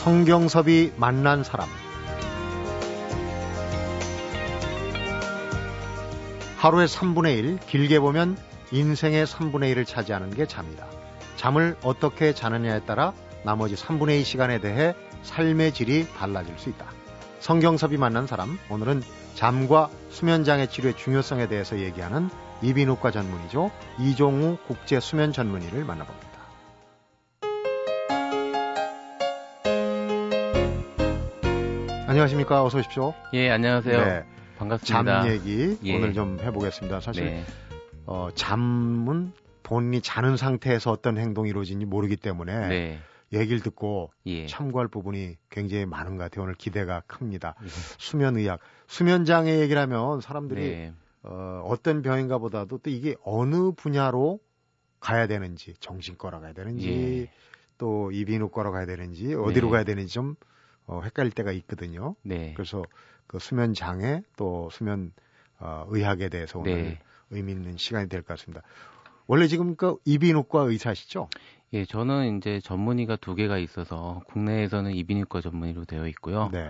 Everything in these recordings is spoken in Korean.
성경섭이 만난 사람 하루의 3분의 1, 길게 보면 인생의 3분의 1을 차지하는 게 잠이다. 잠을 어떻게 자느냐에 따라 나머지 3분의 2 시간에 대해 삶의 질이 달라질 수 있다. 성경섭이 만난 사람, 오늘은 잠과 수면장애 치료의 중요성에 대해서 얘기하는 이비인후과 전문의죠. 이종우 국제 수면 전문의를 만나봅니다. 안녕하십니까. 어서 오십시오. 예, 안녕하세요. 네. 반갑습니다. 잠 얘기 예. 오늘 좀 해보겠습니다. 사실 네. 어, 잠은 본인이 자는 상태에서 어떤 행동이 이루어지는지 모르기 때문에 네. 얘기를 듣고 예. 참고할 부분이 굉장히 많은 것 같아요. 오늘 기대가 큽니다. 예. 수면의학, 수면장애 얘기를 하면 사람들이 네. 어, 어떤 병인가 보다도 또 이게 어느 분야로 가야 되는지, 정신과로 가야 되는지, 예. 또 이비인후과로 가야 되는지, 어디로 네. 가야 되는지 좀 어, 헷갈릴 때가 있거든요. 네. 그래서 그 수면 장애 또 수면 어, 의학에 대해서 오늘 네. 의미 있는 시간이 될 것 같습니다. 원래 지금 그 이비인후과 의사시죠? 예, 저는 이제 전문의가 두 개가 있어서 국내에서는 이비인후과 전문의로 되어 있고요. 네.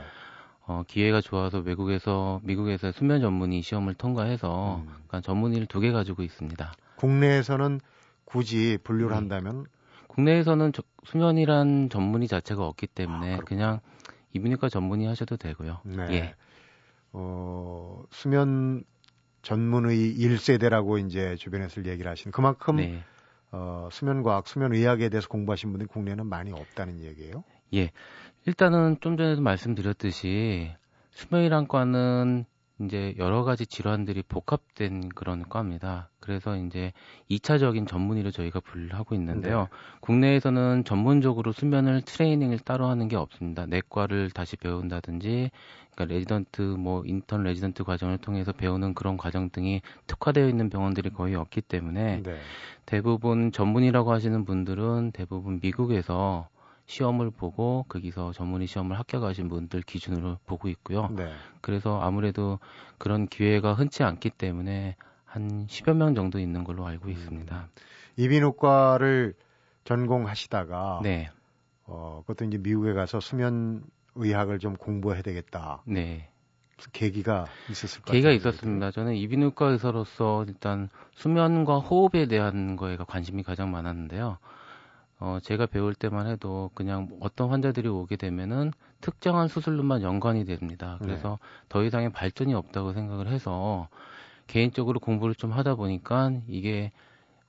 어, 기회가 좋아서 외국에서 미국에서 수면 전문의 시험을 통과해서 음. 그러니까 전문의를 두 개 가지고 있습니다. 국내에서는 굳이 분류를 네. 한다면 국내에서는 저, 수면이란 전문의 자체가 없기 때문에 아, 그냥 이비인후과 전문의 하셔도 되고요. 네. 예. 어, 수면 전문의 1세대라고 이제 주변에서 얘기를 하시는 그만큼 네. 어, 수면과학, 수면의학에 대해서 공부하신 분들이 국내에는 많이 없다는 얘기예요? 예. 일단은 좀 전에도 말씀드렸듯이 수면이란 과는 이제 여러 가지 질환들이 복합된 그런 과입니다. 그래서 이제 2차적인 전문의로 저희가 분류를 하고 있는데요. 네. 국내에서는 전문적으로 수면을 트레이닝을 따로 하는 게 없습니다. 내과를 다시 배운다든지, 그러니까 레지던트, 뭐 인턴 레지던트 과정을 통해서 배우는 그런 과정 등이 특화되어 있는 병원들이 거의 없기 때문에 네. 대부분 전문의라고 하시는 분들은 대부분 미국에서 시험을 보고 거기서 전문의 시험을 합격하신 분들 기준으로 보고 있고요. 네. 그래서 아무래도 그런 기회가 흔치 않기 때문에 한 10여 명 정도 있는 걸로 알고 음. 있습니다. 이비인후과를 전공하시다가 네. 어, 그것도 이제 미국에 가서 수면 의학을 좀 공부해야 되겠다. 네. 계기가 있었을 까요 계기가 있었습니다. 저는 이비인후과 의사로서 일단 수면과 호흡에 대한 거에 관심이 가장 많았는데요. 어, 제가 배울 때만 해도 그냥 어떤 환자들이 오게 되면은 특정한 수술로만 연관이 됩니다. 네. 그래서 네. 더 이상의 발전이 없다고 생각을 해서 개인적으로 공부를 좀 하다 보니까 이게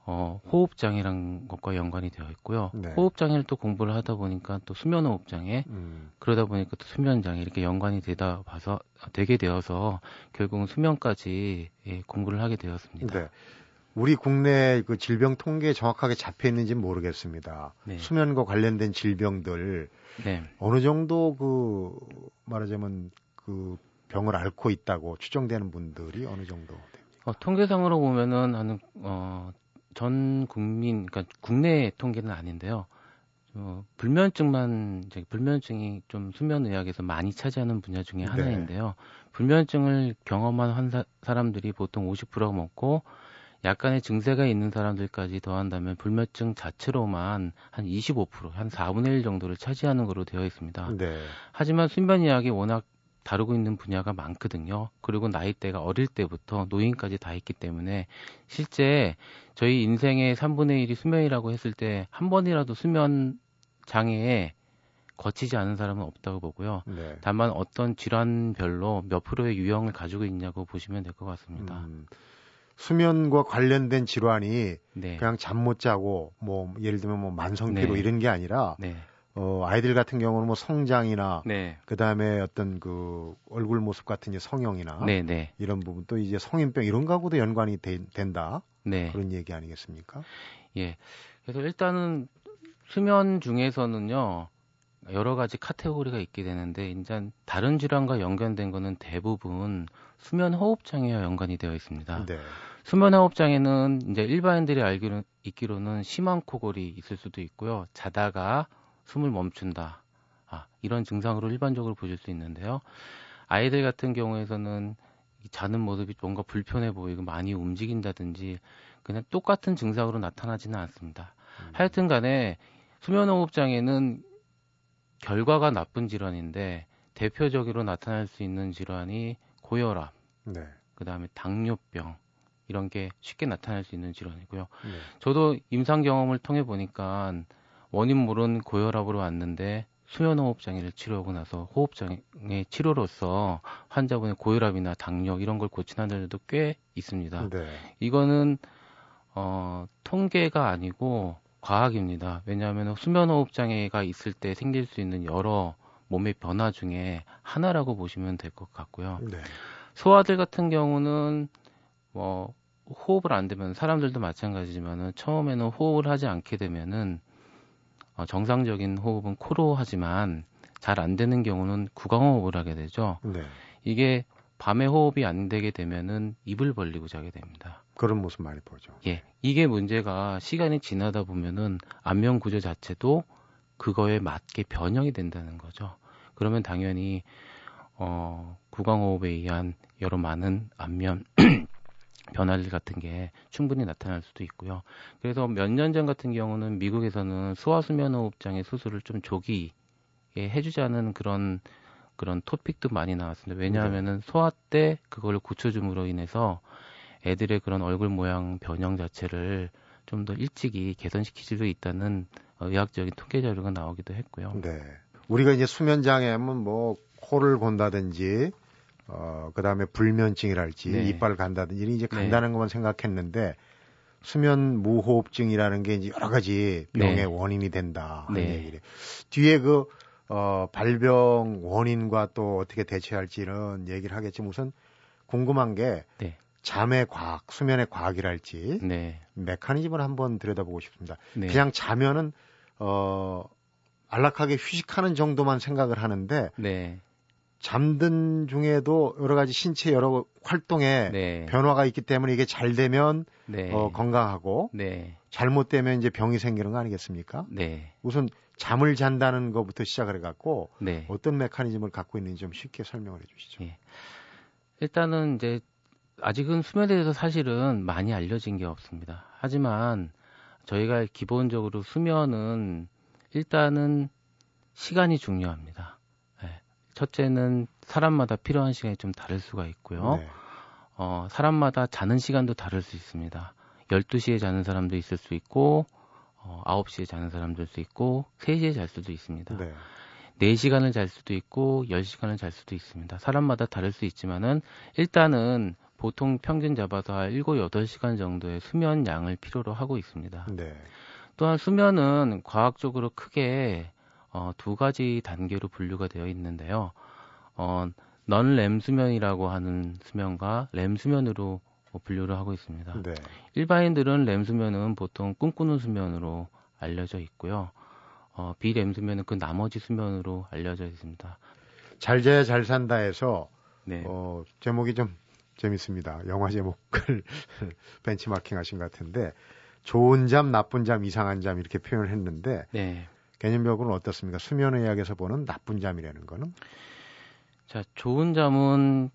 어, 호흡장애란 것과 연관이 되어 있고요. 네. 호흡장애를 또 공부를 하다 보니까 또 수면호흡장애, 음. 그러다 보니까 또 수면장애 이렇게 연관이 되다 봐서 되게 되어서 결국은 수면까지 예, 공부를 하게 되었습니다. 네. 우리 국내 그 질병 통계에 정확하게 잡혀 있는지는 모르겠습니다. 네. 수면과 관련된 질병들 네. 어느 정도 그 말하자면 그 병을 앓고 있다고 추정되는 분들이 어느 정도 됩니까? 어, 통계상으로 보면은 하는 어, 전 국민 그러니까 국내 통계는 아닌데요. 어, 불면증만 이제 불면증이 좀 수면 의학에서 많이 차지하는 분야 중에 네. 하나인데요. 불면증을 경험한 환사, 사람들이 보통 50%가 먹고 약간의 증세가 있는 사람들까지 더한다면 불면증 자체로만 한 25%, 한 4분의 1 정도를 차지하는 것으로 되어 있습니다. 네. 하지만 수면의학이 워낙 다루고 있는 분야가 많거든요. 그리고 나이대가 어릴 때부터 노인까지 다 있기 때문에 실제 저희 인생의 3분의 1이 수면이라고 했을 때 한 번이라도 수면 장애에 거치지 않은 사람은 없다고 보고요. 네. 다만 어떤 질환별로 몇 프로의 유형을 가지고 있냐고 보시면 될 것 같습니다. 음. 수면과 관련된 질환이 네. 그냥 잠 못 자고 뭐 예를 들면 뭐 만성 피로 네. 이런 게 아니라 네. 어 아이들 같은 경우는 뭐 성장이나 네. 그다음에 어떤 그 얼굴 모습 같은 성형이나 네, 네. 이런 부분 또 이제 성인병 이런 거하고도 연관이 되, 된다. 그런 얘기 아니겠습니까? 예. 그래서 일단은 수면 중에서는요. 여러 가지 카테고리가 있게 되는데 이제 다른 질환과 연관된 거는 대부분 수면 호흡 장애와 연관이 되어 있습니다. 네. 수면 호흡 장애는 이제 일반인들이 알기로 있기로는 심한 코골이 있을 수도 있고요. 자다가 숨을 멈춘다. 아, 이런 증상으로 일반적으로 보실 수 있는데요. 아이들 같은 경우에서는 자는 모습이 뭔가 불편해 보이고 많이 움직인다든지 그냥 똑같은 증상으로 나타나지는 않습니다. 음. 하여튼 간에 수면호흡 장애는 결과가 나쁜 질환인데 대표적으로 나타날 수 있는 질환이 고혈압, 네. 그 다음에 당뇨병 이런 게 쉽게 나타날 수 있는 질환이고요. 네. 저도 임상 경험을 통해 보니까 원인 모른 고혈압으로 왔는데 수면호흡 장애를 치료하고 나서 호흡 장애 치료로서 환자분의 고혈압이나 당뇨 이런 걸 고친 환자들도 꽤 있습니다. 네. 이거는 어 통계가 아니고 과학입니다. 왜냐하면 수면호흡 장애가 있을 때 생길 수 있는 여러 몸의 변화 중에 하나라고 보시면 될 것 같고요. 네. 소아들 같은 경우는 뭐 호흡을 안 되면 사람들도 마찬가지지만은 처음에는 호흡을 하지 않게 되면은 어, 정상적인 호흡은 코로 하지만 잘 안 되는 경우는 구강호흡을 하게 되죠. 네. 이게 밤에 호흡이 안 되게 되면은 입을 벌리고 자게 됩니다. 그런 모습 많이 보죠. 예. 이게 문제가 시간이 지나다 보면은 안면 구조 자체도 그거에 맞게 변형이 된다는 거죠. 그러면 당연히 어 구강호흡에 의한 여러 많은 안면 변화들 같은 게 충분히 나타날 수도 있고요. 그래서 몇 년 전 같은 경우는 미국에서는 소아수면호흡장애 수술을 좀 조기에 해주자는 그런 그런 토픽도 많이 나왔습니다. 왜냐하면은 네. 소아 때 그걸 고쳐줌으로 인해서 애들의 그런 얼굴 모양 변형 자체를 좀 더 일찍이 개선시킬 수도 있다는 어, 의학적인 통계 자료가 나오기도 했고요. 네. 우리가 이제 수면 장애하면 뭐 코를 곤다든지 어, 그 다음에 불면증이랄지 네. 이빨 간다든지 이제 네. 간단한 네. 것만 생각했는데 수면 무호흡증이라는 게 이제 여러 가지 병의 네. 원인이 된다 하는 네. 얘기를 뒤에 그 어, 발병 원인과 또 어떻게 대처할지는 얘기를 하겠지만 우선 궁금한 게 네. 잠의 과학, 수면의 과학이랄지 네. 메커니즘을 한번 들여다보고 싶습니다. 네. 그냥 자면은 어 안락하게 휴식하는 정도만 생각을 하는데 네. 잠든 중에도 여러 가지 신체 여러 활동에 네. 변화가 있기 때문에 이게 잘 되면 네. 어, 건강하고 네. 잘못되면 이제 병이 생기는 거 아니겠습니까? 네. 우선 잠을 잔다는 것부터 시작을 해갖고 네. 어떤 메커니즘을 갖고 있는지 좀 쉽게 설명을 해주시죠. 예. 일단은 이제 아직은 수면에 대해서 사실은 많이 알려진 게 없습니다. 하지만 저희가 기본적으로 수면은 일단은 시간이 중요합니다. 첫째는 사람마다 필요한 시간이 좀 다를 수가 있고요. 네. 어, 사람마다 자는 시간도 다를 수 있습니다. 12시에 자는 사람도 있을 수 있고, 어, 9시에 자는 사람도 있을 수 있고, 3시에 잘 수도 있습니다. 네. 4시간을 잘 수도 있고, 10시간을 잘 수도 있습니다. 사람마다 다를 수 있지만은, 일단은 보통 평균 잡아서 7, 8시간 정도의 수면 양을 필요로 하고 있습니다. 네. 또한 수면은 과학적으로 크게 어, 두 가지 단계로 분류가 되어 있는데요. 어, 넌램 수면이라고 하는 수면과 램 수면으로 분류를 하고 있습니다. 네. 일반인들은 램 수면은 보통 꿈꾸는 수면으로 알려져 있고요. 어, 비램 수면은 그 나머지 수면으로 알려져 있습니다. 잘 자야 잘 산다해서 네. 어, 제목이 좀 재밌습니다. 영화 제목을 벤치마킹 하신 것 같은데 좋은 잠, 나쁜 잠, 이상한 잠 이렇게 표현을 했는데 네. 개념적으로는 어떻습니까? 수면의학에서 보는 나쁜 잠이라는 거는? 자, 좋은 잠은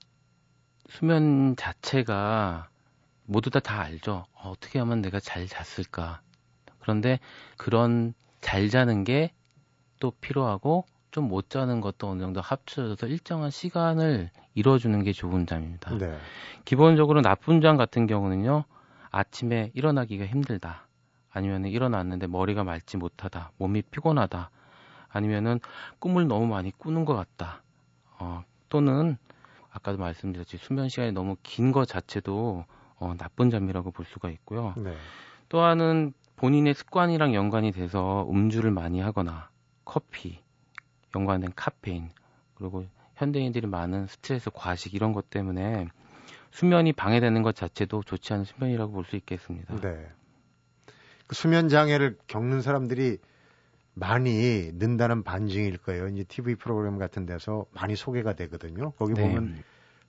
수면 자체가 모두 다 다 알죠. 어, 떻게 하면 내가 잘 잤을까. 그런데 그런 잘 자는 게 또 필요하고 좀 못 자는 것도 어느 정도 합쳐져서 일정한 시간을 이뤄주는 게 좋은 잠입니다. 네. 기본적으로 나쁜 잠 같은 경우는요, 아침에 일어나기가 힘들다. 아니면 일어났는데 머리가 맑지 못하다, 몸이 피곤하다, 아니면은 꿈을 너무 많이 꾸는 것 같다. 어, 또는 아까도 말씀드렸지 수면 시간이 너무 긴 것 자체도 어, 나쁜 점이라고 볼 수가 있고요. 네. 또한은 본인의 습관이랑 연관이 돼서 음주를 많이 하거나 커피, 연관된 카페인, 그리고 현대인들이 많은 스트레스, 과식 이런 것 때문에 수면이 방해되는 것 자체도 좋지 않은 수면이라고 볼 수 있겠습니다. 네. 그 수면 장애를 겪는 사람들이 많이 는다는 반증일 거예요. 이제 TV 프로그램 같은 데서 많이 소개가 되거든요. 거기 네. 보면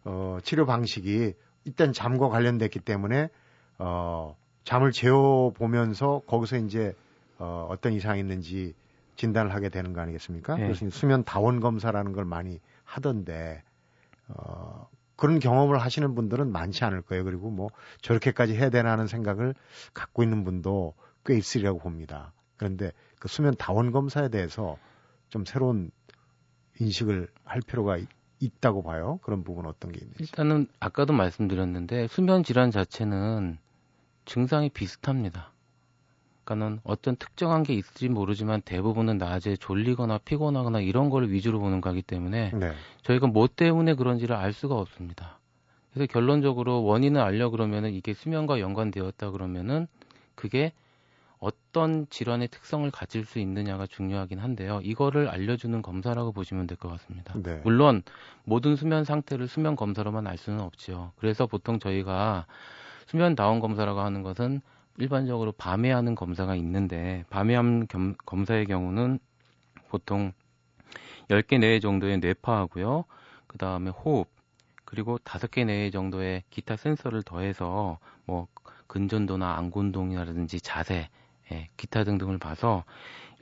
어, 치료 방식이 일단 잠과 관련됐기 때문에 어, 잠을 재워 보면서 거기서 이제 어, 어떤 이상이 있는지 진단을 하게 되는 거 아니겠습니까? 네. 그래서 수면 다원 검사라는 걸 많이 하던데 어, 그런 경험을 하시는 분들은 많지 않을 거예요. 그리고 뭐 저렇게까지 해야 되나 하는 생각을 갖고 있는 분도 꽤 있으리라고 봅니다. 그런데 그 수면 다원 검사에 대해서 좀 새로운 인식을 할 필요가 있, 다고 봐요. 그런 부분 어떤 게 있는지. 일단은 아까도 말씀드렸는데 수면 질환 자체는 증상이 비슷합니다. 그러니까는 어떤 특정한 게 있을지 모르지만 대부분은 낮에 졸리거나 피곤하거나 이런 걸 위주로 보는 거기 때문에 네. 저희가 뭐 때문에 그런지를 알 수가 없습니다. 그래서 결론적으로 원인을 알려 그러면은 이게 수면과 연관되었다 그러면은 그게 어떤 질환의 특성을 가질 수 있느냐가 중요하긴 한데요. 이거를 알려주는 검사라고 보시면 될 것 같습니다. 네. 물론 모든 수면 상태를 수면 검사로만 알 수는 없지요. 그래서 보통 저희가 수면 다운 검사라고 하는 것은 일반적으로 밤에 하는 검사가 있는데 밤에 하는 겸, 검사의 경우는 보통 10개 내외 정도의 뇌파하고요. 그 다음에 호흡, 그리고 5개 내외 정도의 기타 센서를 더해서 뭐 근전도나 안곤동이라든지 자세, 예, 기타 등등을 봐서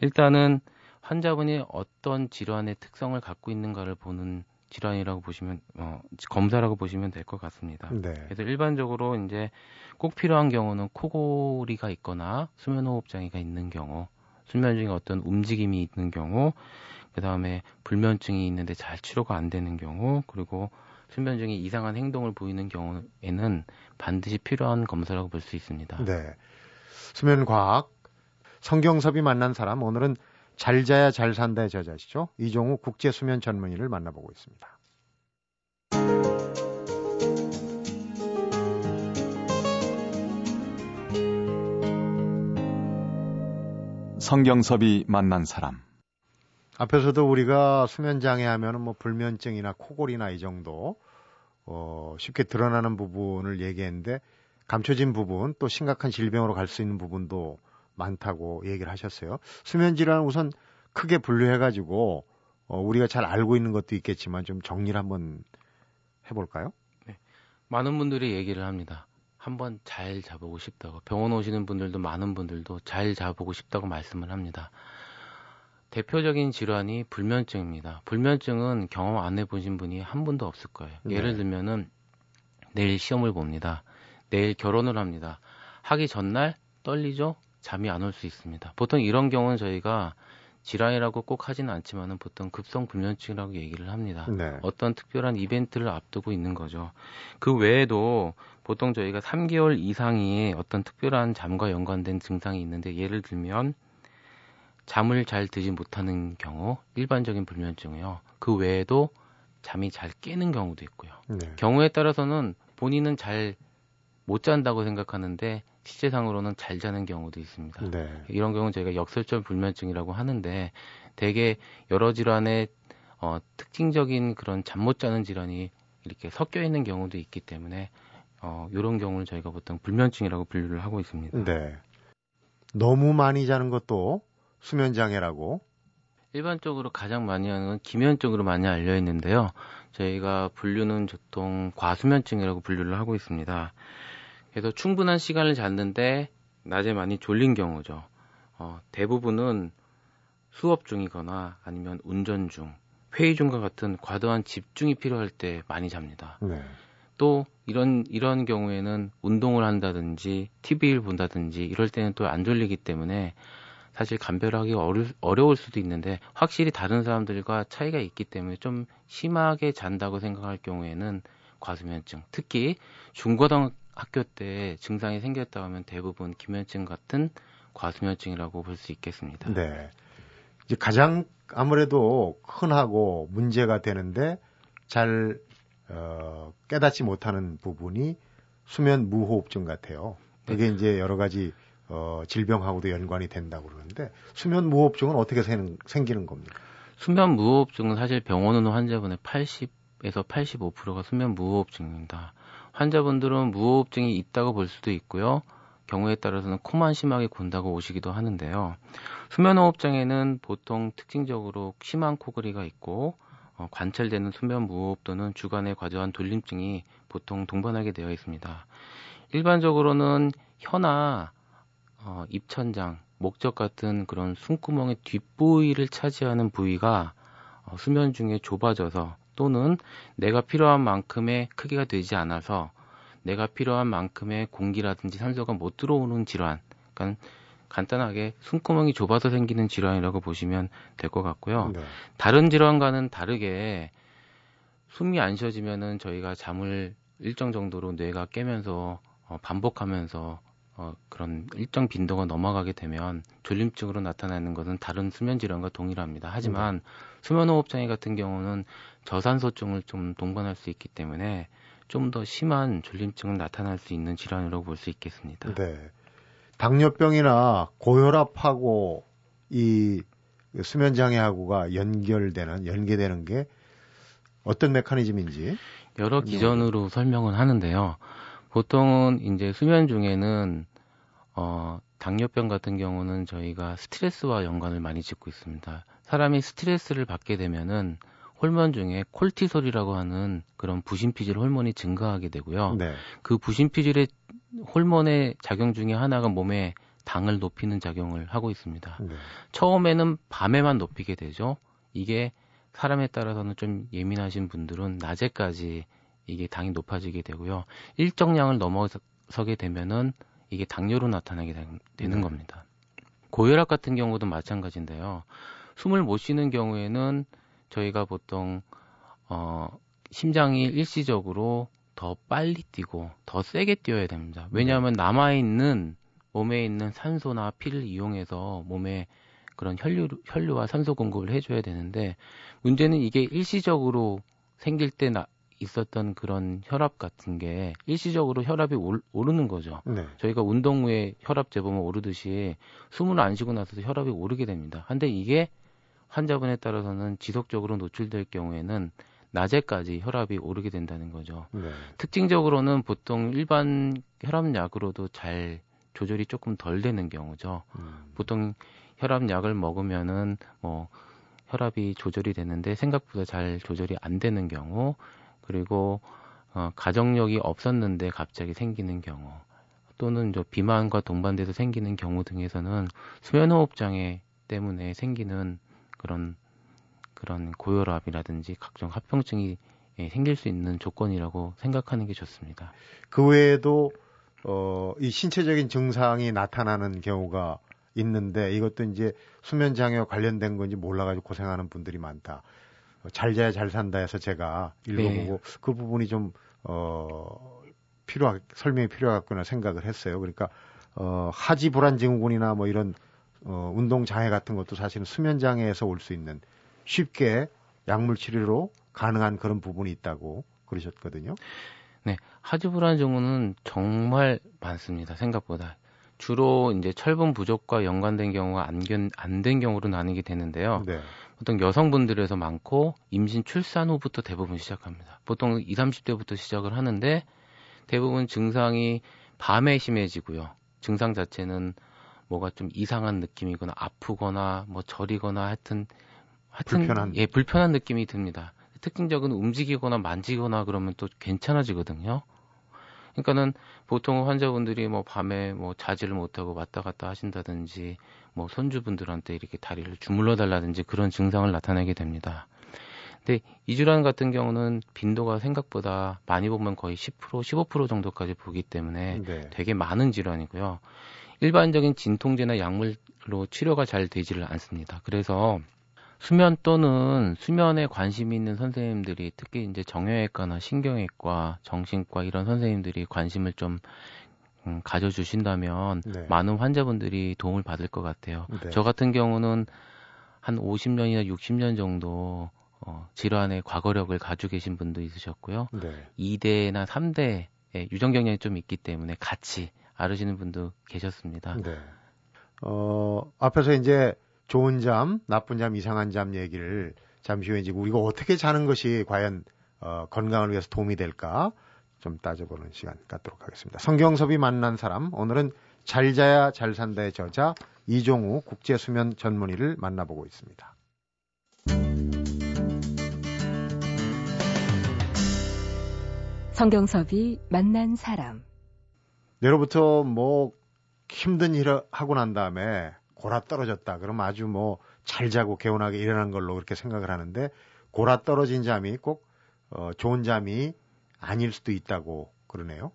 일단은 환자분이 어떤 질환의 특성을 갖고 있는가를 보는 질환이라고 보시면 어, 검사라고 보시면 될 것 같습니다. 네. 그래서 일반적으로 이제 꼭 필요한 경우는 코골이가 있거나 수면호흡 장애가 있는 경우, 수면 중에 어떤 움직임이 있는 경우, 그 다음에 불면증이 있는데 잘 치료가 안 되는 경우, 그리고 수면 중에 이상한 행동을 보이는 경우에는 반드시 필요한 검사라고 볼 수 있습니다. 네. 수면 과학 성경섭이 만난 사람 오늘은 잘 자야 잘 산다의 저자시죠. 이종우 국제 수면 전문의를 만나보고 있습니다. 성경섭이 만난 사람. 앞에서도 우리가 수면 장애 하면은 뭐 불면증이나 코골이나 이 정도 어 쉽게 드러나는 부분을 얘기했는데 감춰진 부분 또 심각한 질병으로 갈 수 있는 부분도 많다고 얘기를 하셨어요. 수면 질환 우선 크게 분류해 가지고 어 우리가 잘 알고 있는 것도 있겠지만 좀 정리를 한번 해 볼까요? 네. 많은 분들이 얘기를 합니다. 한번 잘 자보고 싶다고 병원 오시는 분들도 많은 분들도 잘 자보고 싶다고 말씀을 합니다. 대표적인 질환이 불면증입니다. 불면증은 경험 안 해보신 분이 한 분도 없을 거예요. 네. 예를 들면은 내일 시험을 봅니다. 내일 결혼을 합니다. 하기 전날 떨리죠? 잠이 안 올 수 있습니다. 보통 이런 경우는 저희가 질환이라고 꼭 하지는 않지만은 보통 급성 불면증이라고 얘기를 합니다. 네. 어떤 특별한 이벤트를 앞두고 있는 거죠. 그 외에도 보통 저희가 3개월 이상의 어떤 특별한 잠과 연관된 증상이 있는데 예를 들면 잠을 잘 드지 못하는 경우 일반적인 불면증이요. 그 외에도 잠이 잘 깨는 경우도 있고요. 네. 경우에 따라서는 본인은 잘 못 잔다고 생각하는데 실제상으로는 잘 자는 경우도 있습니다. 네. 이런 경우는 저희가 역설적 불면증이라고 하는데 대개 여러 질환의 어, 특징적인 그런 잠 못 자는 질환이 이렇게 섞여 있는 경우도 있기 때문에 어, 이런 경우는 저희가 보통 불면증이라고 분류를 하고 있습니다. 네. 너무 많이 자는 것도 수면 장애라고 일반적으로 가장 많이 하는 건 기면증으로 많이 알려 있는데요. 저희가 분류는 보통 과수면증이라고 분류를 하고 있습니다. 그래서 충분한 시간을 잤는데 낮에 많이 졸린 경우죠. 어, 대부분은 수업 중이거나 아니면 운전 중, 회의 중과 같은 과도한 집중이 필요할 때 많이 잡니다. 네. 또 이런 이런 경우에는 운동을 한다든지 TV를 본다든지 이럴 때는 또 안 졸리기 때문에 사실 감별하기 어려, 어려울 수도 있는데 확실히 다른 사람들과 차이가 있기 때문에 좀 심하게 잔다고 생각할 경우에는 과수면증, 특히 중고등 학교 때 증상이 생겼다 하면 대부분 기면증 같은 과수면증이라고 볼 수 있겠습니다. 네. 이제 가장 아무래도 흔하고 문제가 되는데 잘 어, 깨닫지 못하는 부분이 수면 무호흡증 같아요. 그게 네. 이제 여러 가지 어, 질병하고도 연관이 된다고 그러는데 수면 무호흡증은 어떻게 생, 생기는 겁니까? 수면 무호흡증은 사실 병원 오는 환자분의 80에서 85%가 수면 무호흡증입니다. 환자분들은 무호흡증이 있다고 볼 수도 있고요. 경우에 따라서는 코만 심하게 곤다고 오시기도 하는데요. 수면호흡장애는 보통 특징적으로 심한 코골이가 있고 어, 관찰되는 수면 무호흡 또는 주간의 과도한 돌림증이 보통 동반하게 되어 있습니다. 일반적으로는 혀나 어, 입천장, 목적 같은 그런 숨구멍의 뒷부위를 차지하는 부위가 어, 수면 중에 좁아져서 또는 내가 필요한 만큼의 크기가 되지 않아서 내가 필요한 만큼의 공기라든지 산소가 못 들어오는 질환, 그러니까 간단하게 숨구멍이 좁아서 생기는 질환이라고 보시면 될 것 같고요. 네. 다른 질환과는 다르게 숨이 안 쉬어지면은 저희가 잠을 일정 정도로 뇌가 깨면서 어, 반복하면서 어, 그런 일정 빈도가 넘어가게 되면 졸림증으로 나타나는 것은 다른 수면 질환과 동일합니다. 하지만 네. 수면호흡 장애 같은 경우는 저산소증을 좀 동반할 수 있기 때문에 좀 더 심한 졸림증은 나타날 수 있는 질환이라고 볼수 있겠습니다. 네. 당뇨병이나 고혈압하고 이 수면 장애하고가 연결되는 연계되는 게 어떤 메커니즘인지 여러 기전으로 설명은 하는데요. 보통은 이제 수면 중에는 어 당뇨병 같은 경우는 저희가 스트레스와 연관을 많이 짓고 있습니다. 사람이 스트레스를 받게 되면은 호르몬 중에 콜티솔이라고 하는 그런 부신피질 호르몬이 증가하게 되고요. 네. 그 부신피질의 호르몬의 작용 중에 하나가 몸에 당을 높이는 작용을 하고 있습니다. 네. 처음에는 밤에만 높이게 되죠. 이게 사람에 따라서는 좀 예민하신 분들은 낮에까지 이게 당이 높아지게 되고요. 일정량을 넘어서게 되면은 이게 당뇨로 나타나게 되는 네. 겁니다. 고혈압 같은 경우도 마찬가지인데요. 숨을 못 쉬는 경우에는 저희가 보통 어 심장이 일시적으로 더 빨리 뛰고 더 세게 뛰어야 됩니다. 왜냐하면 네. 남아 있는 몸에 있는 산소나 피를 이용해서 몸에 그런 혈류 혈류와 산소 공급을 해줘야 되는데 문제는 이게 일시적으로 생길 때 나, 있었던 그런 혈압 같은 게 일시적으로 혈압이 올, 오르는 거죠. 네. 저희가 운동 후에 혈압 재보면 오르듯이 숨을 안 쉬고 나서도 혈압이 오르게 됩니다. 근데 이게 환자분에 따라서는 지속적으로 노출될 경우에는 낮에까지 혈압이 오르게 된다는 거죠. 네. 특징적으로는 보통 일반 혈압약으로도 잘 조절이 조금 덜 되는 경우죠. 음. 보통 혈압약을 먹으면은 뭐 혈압이 조절이 되는데 생각보다 잘 조절이 안 되는 경우 그리고 어, 가정력이 없었는데 갑자기 생기는 경우 또는 저 비만과 동반돼서 생기는 경우 등에서는 수면호흡 장애 때문에 생기는 그런 그런 고혈압이라든지 각종 합병증이 예, 생길 수 있는 조건이라고 생각하는 게 좋습니다. 그 외에도 어, 이 신체적인 증상이 나타나는 경우가 있는데 이것도 이제 수면 장애와 관련된 건지 몰라가지고 고생하는 분들이 많다. 어, 잘 자야 잘 산다 해서 제가 읽어보고 네. 그 부분이 좀, 어, 필요하, 설명이 필요하겠구나 생각을 했어요. 그러니까, 어, 하지 불안 증후군이나 뭐 이런, 어, 운동 장애 같은 것도 사실은 수면 장애에서 올 수 있는 쉽게 약물 치료로 가능한 그런 부분이 있다고 그러셨거든요. 네. 하지 불안 증후는 정말 많습니다. 생각보다. 주로 이제 철분 부족과 연관된 경우가 안 된 경우로 나뉘게 되는데요. 네. 보통 여성분들에서 많고 임신 출산 후부터 대부분 시작합니다. 보통 20, 30대부터 시작을 하는데 대부분 증상이 밤에 심해지고요. 증상 자체는 뭐가 좀 이상한 느낌이거나 아프거나 뭐 저리거나 하여튼 하여튼 불편한 예 불편한 느낌이 듭니다. 특징적인 움직이거나 만지거나 그러면 또 괜찮아지거든요. 그러니까는 보통 환자분들이 뭐 밤에 뭐 자지를 못하고 왔다 갔다 하신다든지 뭐 손주분들한테 이렇게 다리를 주물러 달라든지 그런 증상을 나타내게 됩니다. 근데 이 질환 같은 경우는 빈도가 생각보다 많이 보면 거의 10% 15% 정도까지 보기 때문에 네. 되게 많은 질환이고요. 일반적인 진통제나 약물로 치료가 잘 되지를 않습니다. 그래서 수면 또는 수면에 관심 있는 선생님들이 특히 이제 정형외과나 신경외과, 정신과 이런 선생님들이 관심을 좀 음, 가져주신다면 네. 많은 환자분들이 도움을 받을 것 같아요. 네. 저 같은 경우는 한 50년이나 60년 정도 어, 질환의 과거력을 가지고 계신 분도 있으셨고요. 네. 2대나 3대 유전 경련이 좀 있기 때문에 같이 앓으시는 분도 계셨습니다. 네. 어, 앞에서 이제 좋은 잠, 나쁜 잠, 이상한 잠 얘기를 잠시 후에 이제 우리가 어떻게 자는 것이 과연 어, 건강을 위해서 도움이 될까 좀 따져보는 시간 갖도록 하겠습니다. 성경섭이 만난 사람 오늘은 잘 자야 잘 산다의 저자 이종우 국제수면 전문의를 만나보고 있습니다. 성경섭이 만난 사람 내로부터 뭐 힘든 일을 하고 난 다음에 골아 떨어졌다. 그럼 아주 뭐 잘 자고 개운하게 일어난 걸로 그렇게 생각을 하는데 골아 떨어진 잠이 꼭 어, 좋은 잠이 아닐 수도 있다고 그러네요.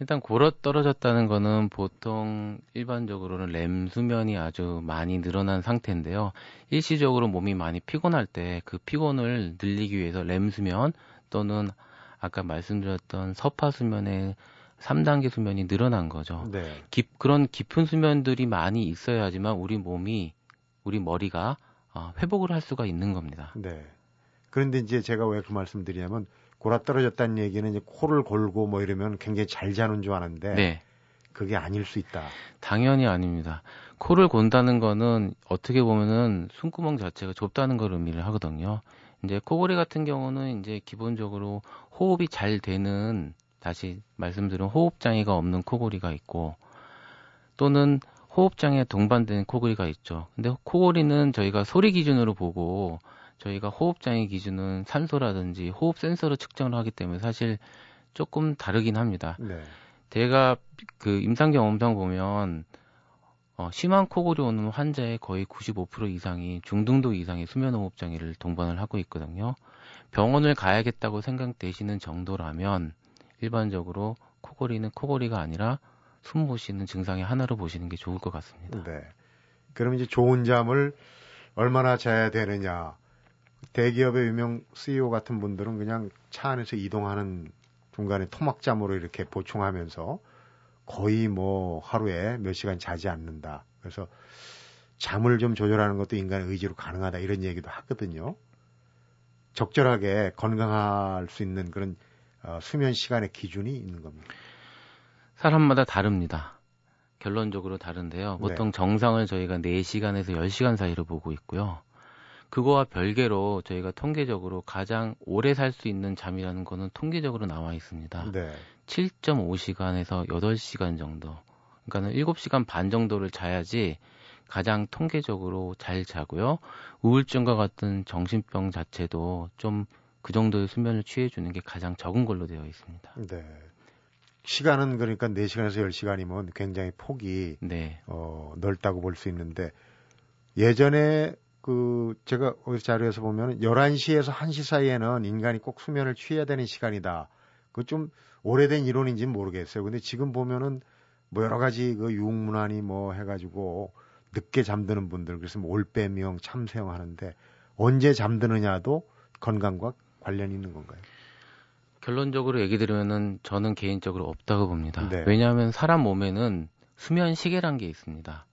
일단 골아 떨어졌다는 거는 보통 일반적으로는 렘 수면이 아주 많이 늘어난 상태인데요. 일시적으로 몸이 많이 피곤할 때 그 피곤을 늘리기 위해서 렘 수면 또는 아까 말씀드렸던 서파 수면의 3단계 수면이 늘어난 거죠. 네. 깊, 그런 깊은 수면들이 많이 있어야지만 우리 몸이 우리 머리가 어, 회복을 할 수가 있는 겁니다. 네. 그런데 이제 제가 왜 그 말씀 드리냐면 골아 떨어졌다는 얘기는 이제 코를 골고 뭐 이러면 굉장히 잘 자는 줄 아는데 네. 그게 아닐 수 있다. 당연히 아닙니다. 코를 곤다는 거는 어떻게 보면은 숨구멍 자체가 좁다는 걸 의미를 하거든요. 이제 코골이 같은 경우는 이제 기본적으로 호흡이 잘 되는 다시 말씀드린 호흡 장애가 없는 코골이가 있고 또는 호흡 장애 동반된 코골이가 있죠. 근데 코골이는 저희가 소리 기준으로 보고 저희가 호흡장애 기준은 산소라든지 호흡 센서로 측정을 하기 때문에 사실 조금 다르긴 합니다. 네. 제가 그 임상경 음성 보면 어, 심한 코골이 오는 환자의 거의 95% 이상이 중등도 이상의 수면호흡 장애를 동반을 하고 있거든요. 병원을 가야겠다고 생각되시는 정도라면 일반적으로 코골이는 코골이가 아니라 숨 모시는 증상의 하나로 보시는 게 좋을 것 같습니다. 네. 그럼 이제 좋은 잠을 얼마나 자야 되느냐 대기업의 유명 CEO 같은 분들은 그냥 차 안에서 이동하는 중간에 토막잠으로 이렇게 보충하면서 거의 뭐 하루에 몇 시간 자지 않는다. 그래서 잠을 좀 조절하는 것도 인간의 의지로 가능하다 이런 얘기도 하거든요. 적절하게 건강할 수 있는 그런 어, 수면 시간의 기준이 있는 겁니다. 사람마다 다릅니다. 결론적으로 다른데요. 보통 네. 정상을 저희가 4시간에서 10시간 사이로 보고 있고요. 그거와 별개로 저희가 통계적으로 가장 오래 살 수 있는 잠이라는 거는 통계적으로 나와 있습니다. 네. 7.5시간에서 8시간 정도. 그러니까는 7시간 반 정도를 자야지 가장 통계적으로 잘 자고요. 우울증과 같은 정신병 자체도 좀 그 정도의 수면을 취해 주는 게 가장 적은 걸로 되어 있습니다. 네. 시간은 그러니까 4시간에서 10시간이면 굉장히 폭이 네. 어, 넓다고 볼 수 있는데 예전에 그 제가 어디 자료에서 보면 11시에서 1시 사이에는 인간이 꼭 수면을 취해야 되는 시간이다. 그 좀 오래된 이론인지는 모르겠어요. 근데 지금 보면은 뭐 여러 가지 그 유흥문화니 뭐 해가지고 늦게 잠드는 분들 그래서 뭐 올빼미형 참새형 하는데 언제 잠드느냐도 건강과 관련이 있는 건가요? 결론적으로 얘기 드리면은 저는 개인적으로 없다고 봅니다. 네. 왜냐하면 사람 몸에는 수면 시계란 게 있습니다.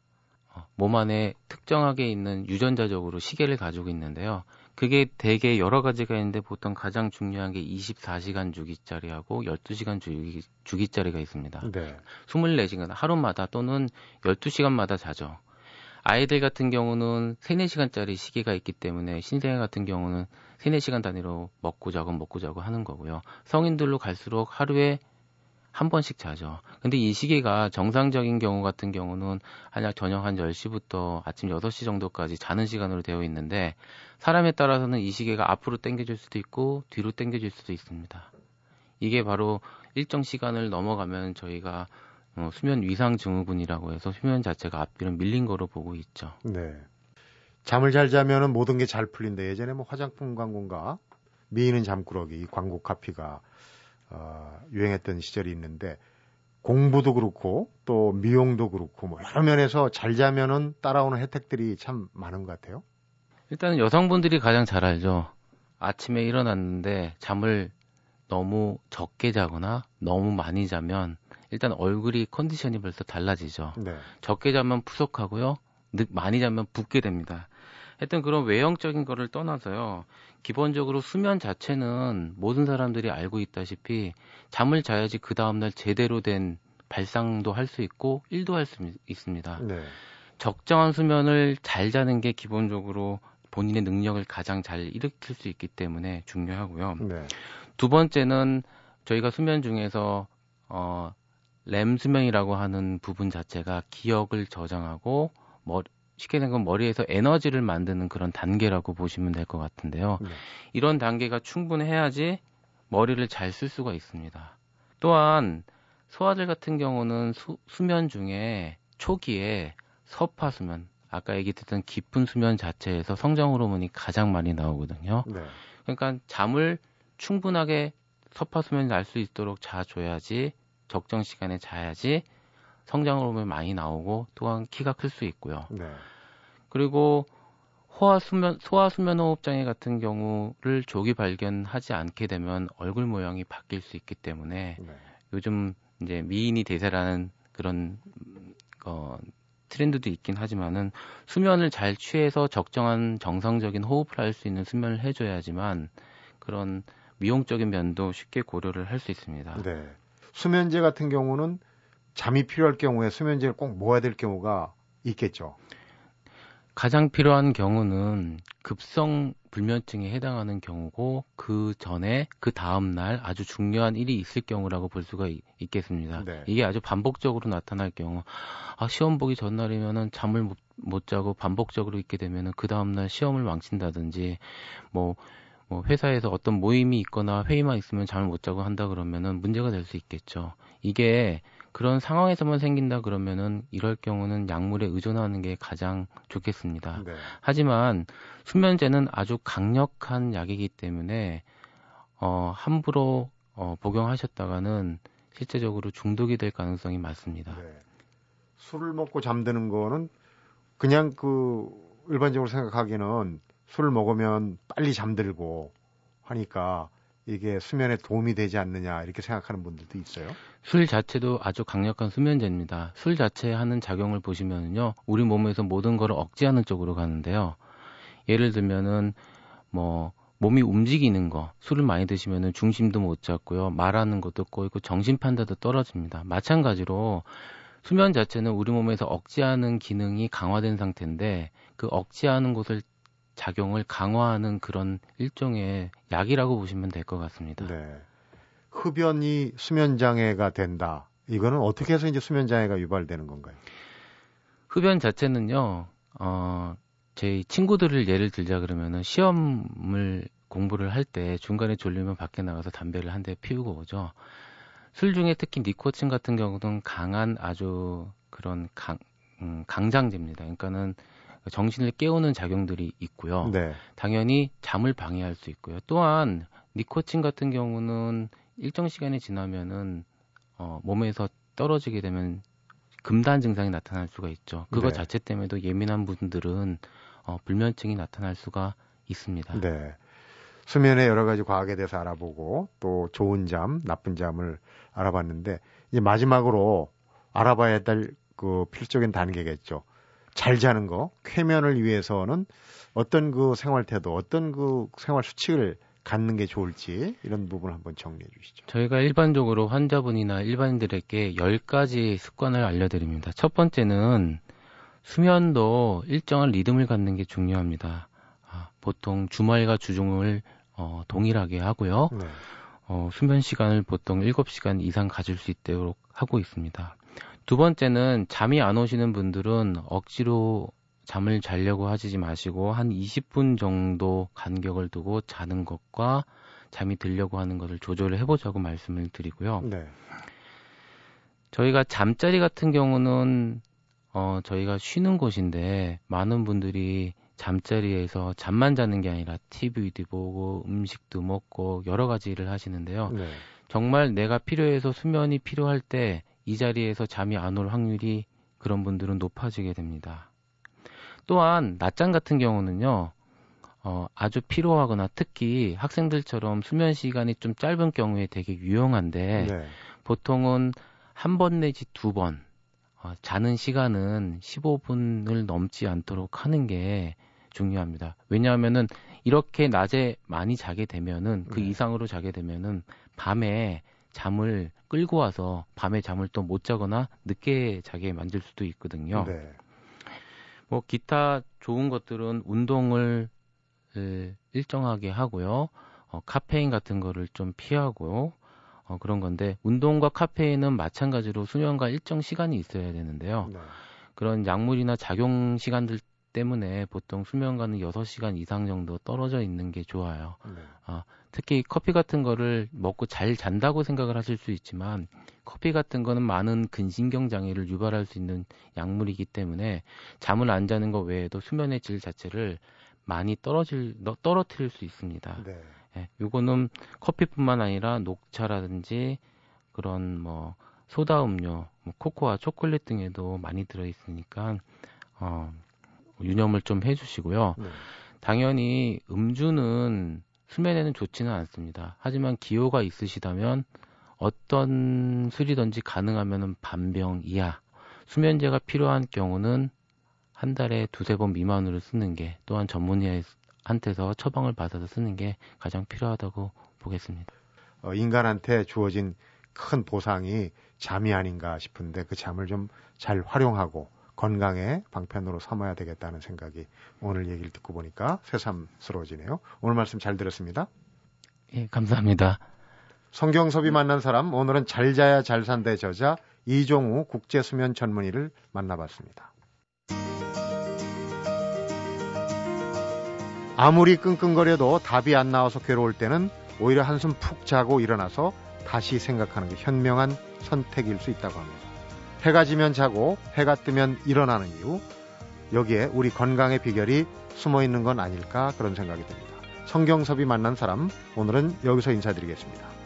어, 몸 안에 특정하게 있는 유전자적으로 시계를 가지고 있는데요. 그게 대개 여러 가지가 있는데 보통 가장 중요한 게 24시간 주기짜리하고 12시간 주기, 주기짜리가 있습니다. 네. 24시간 하루마다 또는 12시간마다 자죠. 아이들 같은 경우는 3, 4시간짜리 시계가 있기 때문에 신생 같은 경우는 3, 4시간 단위로 먹고 자고 먹고 자고 하는 거고요. 성인들로 갈수록 하루에 한 번씩 자죠. 근데 이 시계가 정상적인 경우 같은 경우는 한약 저녁 한 10시부터 아침 6시 정도까지 자는 시간으로 되어 있는데 사람에 따라서는 이 시계가 앞으로 당겨질 수도 있고 뒤로 당겨질 수도 있습니다. 이게 바로 일정 시간을 넘어가면 저희가 어, 수면 위상 증후군이라고 해서 수면 자체가 앞뒤로 밀린 거로 보고 있죠. 네. 잠을 잘 자면은 모든 게 잘 풀린다. 예전에 뭐 화장품 광고인가 미인은 잠꾸러기 광고 카피가 어, 유행했던 시절이 있는데 공부도 그렇고 또 미용도 그렇고 뭐 여러 면에서 잘 자면은 따라오는 혜택들이 참 많은 것 같아요. 일단은 여성분들이 가장 잘 알죠. 아침에 일어났는데 잠을 너무 적게 자거나 너무 많이 자면 일단 얼굴이 컨디션이 벌써 달라지죠. 네. 적게 자면 푸석하고요. 많이 자면 붓게 됩니다. 하여튼 그런 외형적인 거를 떠나서요. 기본적으로 수면 자체는 모든 사람들이 알고 있다시피 잠을 자야지 그 다음날 제대로 된 발상도 할 수 있고 일도 할 수 있습니다. 네. 적정한 수면을 잘 자는 게 기본적으로 본인의 능력을 가장 잘 일으킬 수 있기 때문에 중요하고요. 네. 두 번째는 저희가 수면 중에서 어, 램 수면이라고 하는 부분 자체가 기억을 저장하고 머, 쉽게 된 건 머리에서 에너지를 만드는 그런 단계라고 보시면 될 것 같은데요. 네. 이런 단계가 충분해야지 머리를 잘 쓸 수가 있습니다. 또한 소아들 같은 경우는 수, 수면 중에 초기에 서파 수면, 아까 얘기했던 깊은 수면 자체에서 성장 호르몬이 가장 많이 나오거든요. 네. 그러니까 잠을 충분하게 서파 수면이 날수 있도록 자줘야지 적정 시간에 자야지 성장 호르몬이 많이 나오고 또한 키가 클 수 있고요. 네. 그리고 소화 수면 소화 수면 호흡 장애 같은 경우를 조기 발견하지 않게 되면 얼굴 모양이 바뀔 수 있기 때문에 네. 요즘 이제 미인이 대세라는 그런 어 트렌드도 있긴 하지만은 수면을 잘 취해서 적정한 정상적인 호흡을 할 수 있는 수면을 해줘야지만 그런 미용적인 면도 쉽게 고려를 할 수 있습니다. 네. 수면제 같은 경우는 잠이 필요할 경우에 수면제를 꼭 모아야 될 경우가 있겠죠. 가장 필요한 경우는 급성 불면증에 해당하는 경우고 그 전에 그 다음 날 아주 중요한 일이 있을 경우라고 볼 수가 있, 겠습니다 네. 이게 아주 반복적으로 나타날 경우 아 시험 보기 전날이면은 잠을 못, 못 자고 반복적으로 있게 되면은 그 다음 날 시험을 망친다든지 뭐 뭐 회사에서 어떤 모임이 있거나 회의만 있으면 잠을 못 자고 한다 그러면은 문제가 될 수 있겠죠. 이게 그런 상황에서만 생긴다 그러면은 이럴 경우는 약물에 의존하는 게 가장 좋겠습니다. 네. 하지만 수면제는 아주 강력한 약이기 때문에 어 함부로 어 복용하셨다가는 실제적으로 중독이 될 가능성이 많습니다. 네. 술을 먹고 잠드는 거는 그냥 그 일반적으로 생각하기에는 술을 먹으면 빨리 잠들고 하니까 이게 수면에 도움이 되지 않느냐 이렇게 생각하는 분들도 있어요. 술 자체도 아주 강력한 수면제입니다. 술 자체에 하는 작용을 보시면요. 우리 몸에서 모든 것을 억제하는 쪽으로 가는데요. 예를 들면은 뭐 몸이 움직이는 거, 술을 많이 드시면은 중심도 못 잡고요. 말하는 것도 꼬이고 정신 판단도 떨어집니다. 마찬가지로 수면 자체는 우리 몸에서 억제하는 기능이 강화된 상태인데 그 억제하는 곳을 작용을 강화하는 그런 일종의 약이라고 보시면 될 것 같습니다. 네. 흡연이 수면 장애가 된다. 이거는 어떻게 해서 이제 수면 장애가 유발되는 건가요? 흡연 자체는요. 어, 제 친구들을 예를 들자 그러면은 시험을 공부를 할 때 중간에 졸리면 밖에 나가서 담배를 한 대 피우고 오죠. 술 중에 특히 니코틴 같은 경우는 강한 아주 그런 강, 음, 강장제입니다. 그러니까는 정신을 깨우는 작용들이 있고요. 네. 당연히 잠을 방해할 수 있고요. 또한 니코틴 같은 경우는 일정 시간이 지나면은 어, 몸에서 떨어지게 되면 금단 증상이 나타날 수가 있죠. 그거 네. 자체 때문에도 예민한 분들은 어, 불면증이 나타날 수가 있습니다. 네. 수면의 여러 가지 과학에 대해서 알아보고 또 좋은 잠, 나쁜 잠을 알아봤는데 이제 마지막으로 알아봐야 될 그 필적인 단계겠죠. 잘 자는 거, 쾌면을 위해서는 어떤 그 생활 태도, 어떤 그 생활 수칙을 갖는 게 좋을지 이런 부분을 한번 정리해 주시죠. 저희가 일반적으로 환자분이나 일반인들에게 10가지 습관을 알려드립니다. 첫 번째는 수면도 일정한 리듬을 갖는 게 중요합니다. 아, 보통 주말과 주중을 어, 동일하게 하고요. 네. 어, 수면 시간을 보통 7시간 이상 가질 수 있도록 하고 있습니다. 두 번째는 잠이 안 오시는 분들은 억지로 잠을 자려고 하지 마시고 한 20분 정도 간격을 두고 자는 것과 잠이 들려고 하는 것을 조절을 해보자고 말씀을 드리고요. 네. 저희가 잠자리 같은 경우는 어, 저희가 쉬는 곳인데 많은 분들이 잠자리에서 잠만 자는 게 아니라 TV도 보고 음식도 먹고 여러 가지 일을 하시는데요. 네. 정말 내가 필요해서 수면이 필요할 때 이 자리에서 잠이 안 올 확률이 그런 분들은 높아지게 됩니다. 또한 낮잠 같은 경우는요, 어, 아주 피로하거나 특히 학생들처럼 수면 시간이 좀 짧은 경우에 되게 유용한데 네. 보통은 한 번 내지 두 번, 어, 자는 시간은 15분을 넘지 않도록 하는 게 중요합니다. 왜냐하면은 이렇게 낮에 많이 자게 되면은 그 네. 이상으로 자게 되면은 밤에 잠을 끌고 와서 밤에 잠을 또 못 자거나 늦게 자게 만들 수도 있거든요. 네. 뭐 기타 좋은 것들은 운동을 일정하게 하고요. 어, 카페인 같은 거를 좀 피하고 어, 그런 건데 운동과 카페인은 마찬가지로 수면과 일정 시간이 있어야 되는데요. 네. 그런 약물이나 작용 시간들 때문에 보통 수면과는 6시간 이상 정도 떨어져 있는 게 좋아요. 네. 아, 특히 커피 같은 거를 먹고 잘 잔다고 생각을 하실 수 있지만 커피 같은 거는 많은 근신경 장애를 유발할 수 있는 약물이기 때문에 잠을 안 자는 것 외에도 수면의 질 자체를 많이 떨어질 떨어뜨릴 수 있습니다. 네. 예, 요거는 커피뿐만 아니라 녹차라든지 그런 뭐 소다 음료, 뭐 코코아, 초콜릿 등에도 많이 들어 있으니까 어, 유념을 좀 해주시고요. 네. 당연히 음주는 수면에는 좋지는 않습니다. 하지만 기호가 있으시다면 어떤 술이든지 가능하면 반병 이하 수면제가 필요한 경우는 한 달에 두세 번 미만으로 쓰는 게 또한 전문의한테서 처방을 받아서 쓰는 게 가장 필요하다고 보겠습니다. 어, 인간한테 주어진 큰 보상이 잠이 아닌가 싶은데 그 잠을 좀 잘 활용하고 건강의 방편으로 삼아야 되겠다는 생각이 오늘 얘기를 듣고 보니까 새삼스러워지네요. 오늘 말씀 잘 들었습니다. 예, 감사합니다. 성경섭이 만난 사람 오늘은 잘 자야 잘 산대 저자 이종우 국제수면 전문의를 만나봤습니다. 아무리 끙끙거려도 답이 안 나와서 괴로울 때는 오히려 한숨 푹 자고 일어나서 다시 생각하는 게 현명한 선택일 수 있다고 합니다. 해가 지면 자고 해가 뜨면 일어나는 이유 여기에 우리 건강의 비결이 숨어 있는 건 아닐까 그런 생각이 듭니다. 성경섭이 만난 사람 오늘은 여기서 인사드리겠습니다.